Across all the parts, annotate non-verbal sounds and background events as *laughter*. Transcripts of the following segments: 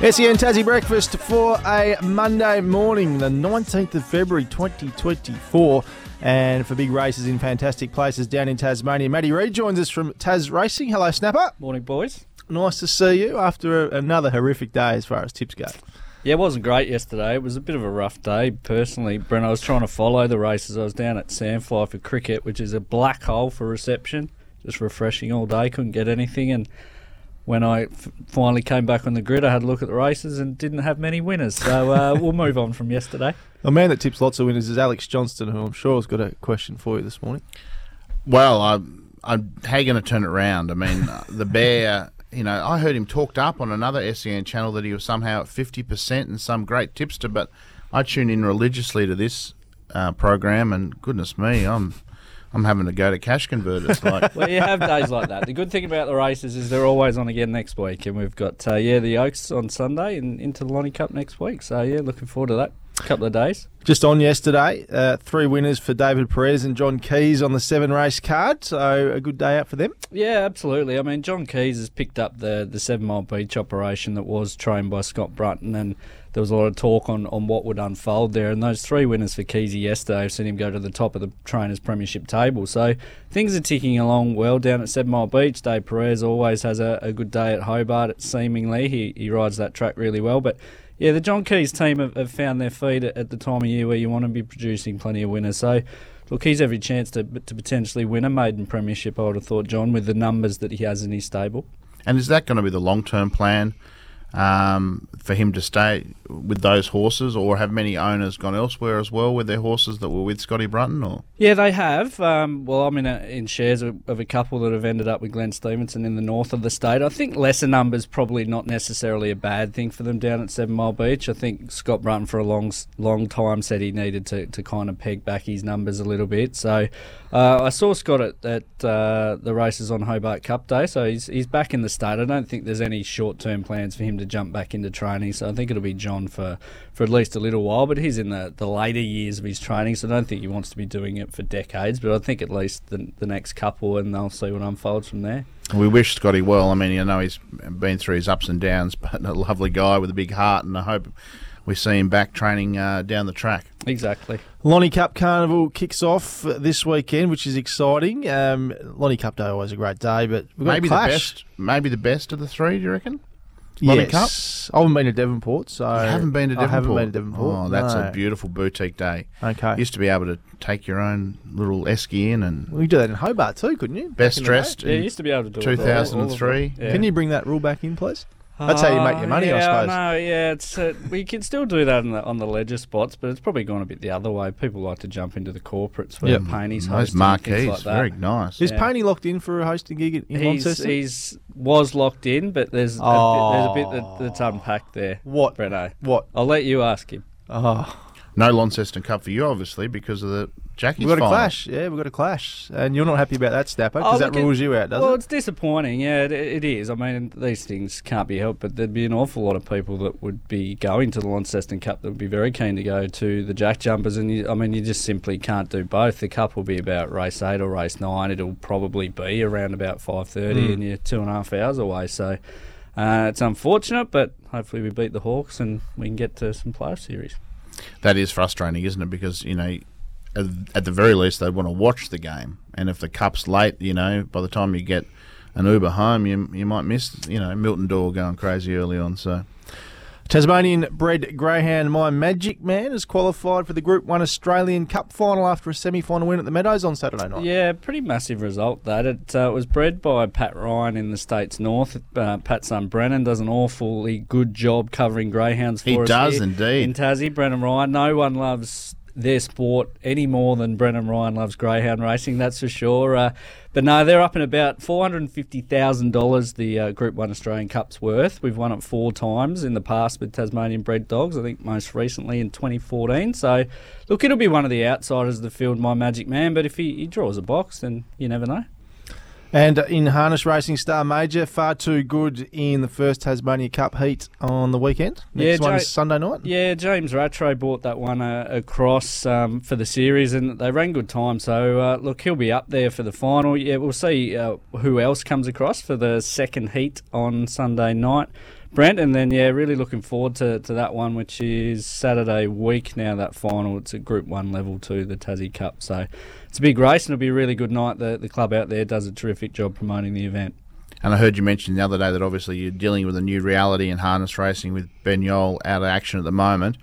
SEN Tassie Breakfast for a Monday morning, the 19th of February 2024. And for big races in fantastic places down in Tasmania, Matty Reid joins us from Tas Racing. Hello, Snapper. Morning, boys. Nice to see you after a, another horrific day as far as tips go. Yeah, it wasn't great yesterday. It was a bit of a rough day, personally. Brent, I was trying to follow the races. I was down at Sandfly for cricket, which is a black hole for reception. Just refreshing all day, couldn't get anything. And when I f- finally came back on the grid, I had a look at the races and didn't have many winners. So uh, *laughs* we'll move on from yesterday. A man that tips lots of winners is Alex Johnston, who I'm sure has got a question for you this morning. Well, I, I'm how going to turn it around? I mean, uh, the bear. You know, I heard him talked up on another SEN channel that he was somehow at fifty percent and some great tipster. But I tune in religiously to this uh, program, and goodness me, I'm I'm having to go to cash converters. *laughs* Like, Well, you have days like that. The good thing about the races is they're always on again next week, and we've got uh, yeah the Oaks on Sunday and into the Lonnie Cup next week. So yeah, looking forward to that. Couple of days. Just on yesterday, uh, three winners for David Pires and John Keys on the seven race card. So a good day out for them. Yeah, absolutely. I mean, John Keys has picked up the the Seven Mile Beach operation that was trained by Scott Brunton, and there was a lot of talk on, on what would unfold there. And those three winners for Keysy yesterday have seen him go to the top of the trainers' premiership table. So things are ticking along well down at Seven Mile Beach. Dave Pires always has a, a good day at Hobart. Seemingly, he he rides that track really well, but. Yeah, the John Keys team have, have found their feet at, at the time of year where you want to be producing plenty of winners. So, look, he's every chance to to potentially win a maiden premiership. I would have thought, John, with the numbers that he has in his stable. and is that going to be the long term plan um, for him to stay with those horses, or have many owners gone elsewhere as well with their horses that were with Scotty Brunton? Or Yeah, they have. Um, well, I'm in, a, in shares of, a couple that have ended up with Glenn Stevenson in the north of the state. I think lesser numbers probably not necessarily a bad thing for them down at Seven Mile Beach. I think Scott Brunton for a long long time said he needed to, to kind of peg back his numbers a little bit. So uh, I saw Scott at, at uh, the races on Hobart Cup Day, so he's he's back in the state. I don't think there's any short term plans for him to jump back into training. So I think it'll be John for, for at least a little while. But he's in the, the later years of his training, so I don't think he wants to be doing it for decades. But I think at least the, the next couple, and they'll see what unfolds from there. we wish Scotty well. I mean, you know, he's been through his ups and downs, *laughs* but a lovely guy with a big heart, and I hope we see him back training uh, down the track. Exactly. Lonnie Cup Carnival kicks off uh, this weekend, which is exciting. Um, Lonnie Cup Day always a great day, but we've got Maybe a the best, maybe the best of the three. Do you reckon? Lonnie yes. I haven't been to Devonport, so You haven't been to Devonport. I haven't been to Devonport. Oh, that's no. a beautiful boutique day. Okay. Used to be able to take your own little esky in and Well, you do that in Hobart too, couldn't you? Back best in dressed. Yeah, you in used to be able to do it. all- all of them. 2003. Yeah. Can you bring that rule back in, please? That's how you make your money, I Oh, yeah, suppose. No, yeah, it's uh, we can still do that on the on the ledger spots, but it's probably gone a bit the other way. People like to jump into the corporates where Yep. Painey's Those hosting and marquees, like that. very nice. Is Yeah. Paney locked in for a hosting gig in He's, Launceston? he's was locked in, but there's a, bit, there's a bit that, that's unpacked there. What? Breno? What? I'll let you ask him. Oh, No Launceston Cup for you, obviously, because of the Jackie's we've got a final. clash. Yeah, we've got a clash, and you're not happy about that, Snapper, Oh, because that look, it- rules you out, doesn't well, it? Well, it's disappointing. Yeah, it, it is. I mean, these things can't be helped, but there'd be an awful lot of people that would be going to the Launceston Cup that would be very keen to go to the Jack Jumpers, and you, I mean, you just simply can't do both. The Cup will be about race eight or race nine. It'll probably be around about five thirty, Mm. and you're two and a half hours away. So. Uh, it's unfortunate, but hopefully we beat the Hawks and we can get to some playoff series. That is frustrating, isn't it? Because you know, at, at the very least, they'd want to watch the game, and if the cup's late, you know, by the time you get an Uber home, you you might miss, you know, Milton Doyle going crazy early on. So Tasmanian bred greyhound My Magic Man has qualified for the Group 1 Australian Cup final after a semi final win at the Meadows on Saturday night. Yeah, pretty massive result that. It uh, was bred by Pat Ryan in the States North. Uh, Pat's son Brennan does an awfully good job covering greyhounds for He us does here indeed. In Tassie, Brennan Ryan. No one loves their sport any more than Brennan Ryan loves greyhound racing, that's for sure. Uh, but no, they're up in about $450,000 the uh, Group 1 Australian Cup's worth. We've won it four times in the past with Tasmanian bred dogs, I think most recently in 2014. So, look, it'll be one of the outsiders of the field, my Magic Man, but if he, he draws a box, then you never know. And in harness racing, Star Major far too good in the first Tasmania Cup heat on the weekend. Next Yeah, one is Sunday night. Yeah, James Rattray brought that one uh, across um, for the series, and they ran good time. So uh, look, he'll be up there for the final. Yeah, we'll see uh, who else comes across for the second heat on Sunday night. Brent. And then, yeah, really looking forward to, to that one, which is Saturday week now, that final. It's at Group 1 level 2, the Tassie Cup. So it's a big race and it'll be a really good night. The, the club out there does a terrific job promoting the event. And I heard you mention the other day that obviously you're dealing with a new reality in harness racing with Ben Yole out of action at the moment.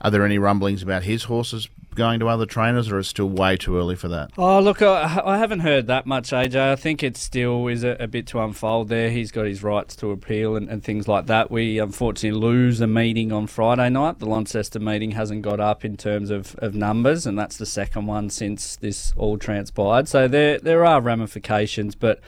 Are there any rumblings about his horses going to other trainers, or is it still way too early for that? Oh, look, I, I haven't heard that much, AJ. I think it still is a, a, bit to unfold there. He's got his rights to appeal and, and, things like that. We unfortunately lose a meeting on Friday night. The Launceston meeting hasn't got up in terms of, of numbers, and that's the second one since this all transpired. So there, there are ramifications, but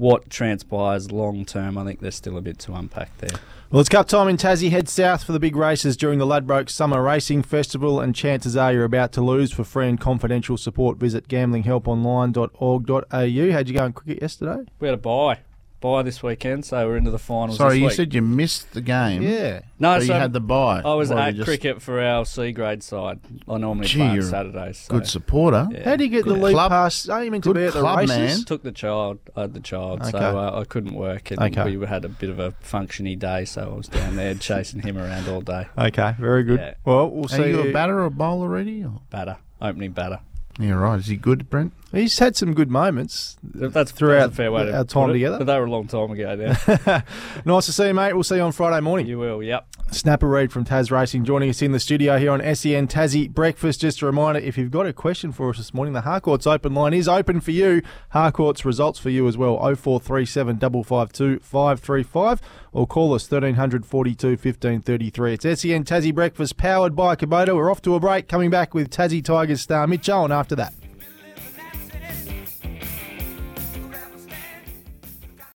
what transpires long term, I think there's still a bit to unpack there. Well, it's cup time in Tassie. Head south for the big races during the Ladbroke Summer Racing Festival, and chances are you're about to lose. For free and confidential support, visit gamblinghelponline.org.au. How'd you go in cricket yesterday? We had a bye bye this weekend, so we're into the finals. Sorry, you week. said you missed the game. Yeah. No, so, so you had the bye. I was at just... cricket for our C grade side. I normally Gee, play on Saturdays. So. Good supporter. Yeah. How do you get good the league pass? Are you meant to be at the club, races? Man. Took the child. I had the child, okay. so uh, I couldn't work, and okay. we had a bit of a functiony day, so I was down there *laughs* chasing him around all day. Okay, very good. Yeah. Well, we'll Are see. Are you a batter or a bowler already? Or? Batter, opening batter. Yeah, right. Is he good, Brent? He's had some good moments. That's throughout that's fair way to our time together. But they were a long time ago now. *laughs* nice to see you, mate. We'll see you on Friday morning. You will, yep. Snapper Reid from Tas Racing joining us in the studio here on SEN Tassie Breakfast. Just a reminder, if you've got a question for us this morning, the Harcourts open line is open for you. Harcourts results for you as well, 0437 552 535 or call us 1300 42 1533. It's SEN Tassie Breakfast powered by Kubota. We're off to a break, coming back with Tassie Tigers star Mitch Owen after that.